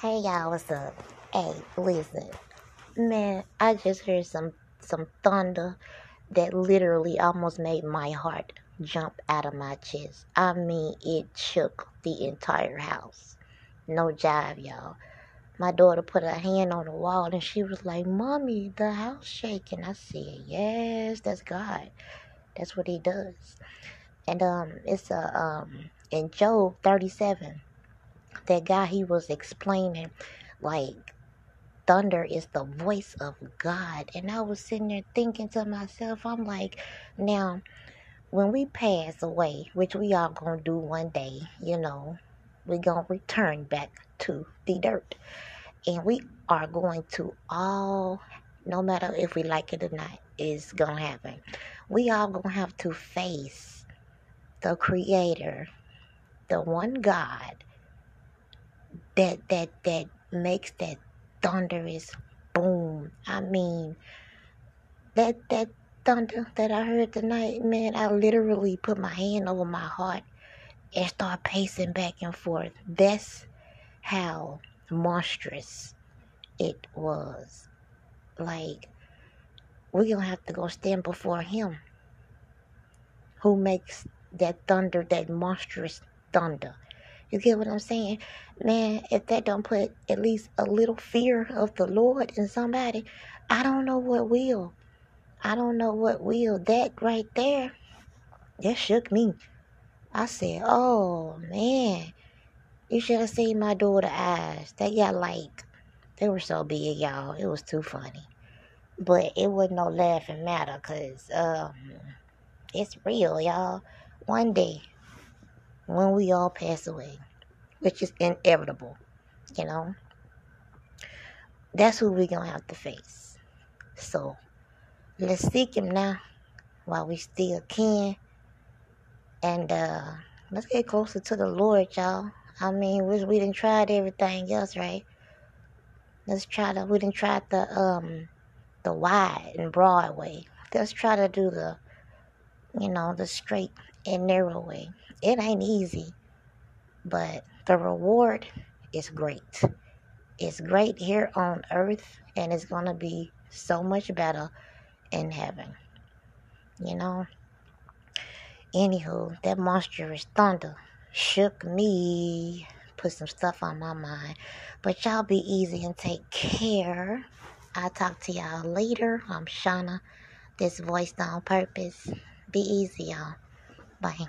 Hey y'all, what's up? Hey, listen, man, I just heard some some thunder that literally almost made my heart jump out of my chest. I mean, it shook the entire house. No jive, y'all. My daughter put her hand on the wall and she was like, "Mommy, the house shaking." I said, "Yes, that's God. That's what He does." And um, it's a um in Job thirty seven that guy he was explaining like thunder is the voice of God. And I was sitting there thinking to myself, I'm like, now when we pass away, which we are gonna do one day, you know, we're gonna return back to the dirt. And we are going to all no matter if we like it or not, is gonna happen. We all gonna have to face the creator, the one God that that that makes that thunderous boom. I mean, that that thunder that I heard tonight, man, I literally put my hand over my heart and start pacing back and forth. That's how monstrous it was. Like we're gonna have to go stand before him who makes that thunder, that monstrous thunder. You get what I'm saying? Man, if that don't put at least a little fear of the Lord in somebody, I don't know what will. I don't know what will. That right there, that shook me. I said, oh man, you should have seen my daughter's eyes. They got like, they were so big, y'all. It was too funny. But it wasn't no laughing matter because um, it's real, y'all. One day, when we all pass away, which is inevitable, you know, that's who we're going to have to face. So let's seek Him now while we still can. And uh, let's get closer to the Lord, y'all. I mean, we, we didn't try everything else, right? Let's try to, we didn't try the, um, the wide and broad way. Let's try to do the, you know, the straight and narrow way. It ain't easy, but the reward is great. It's great here on earth, and it's going to be so much better in heaven. You know? Anywho, that monstrous thunder shook me, put some stuff on my mind. But y'all be easy and take care. I'll talk to y'all later. I'm Shauna, this voice on purpose. Be easy, y'all. Bye.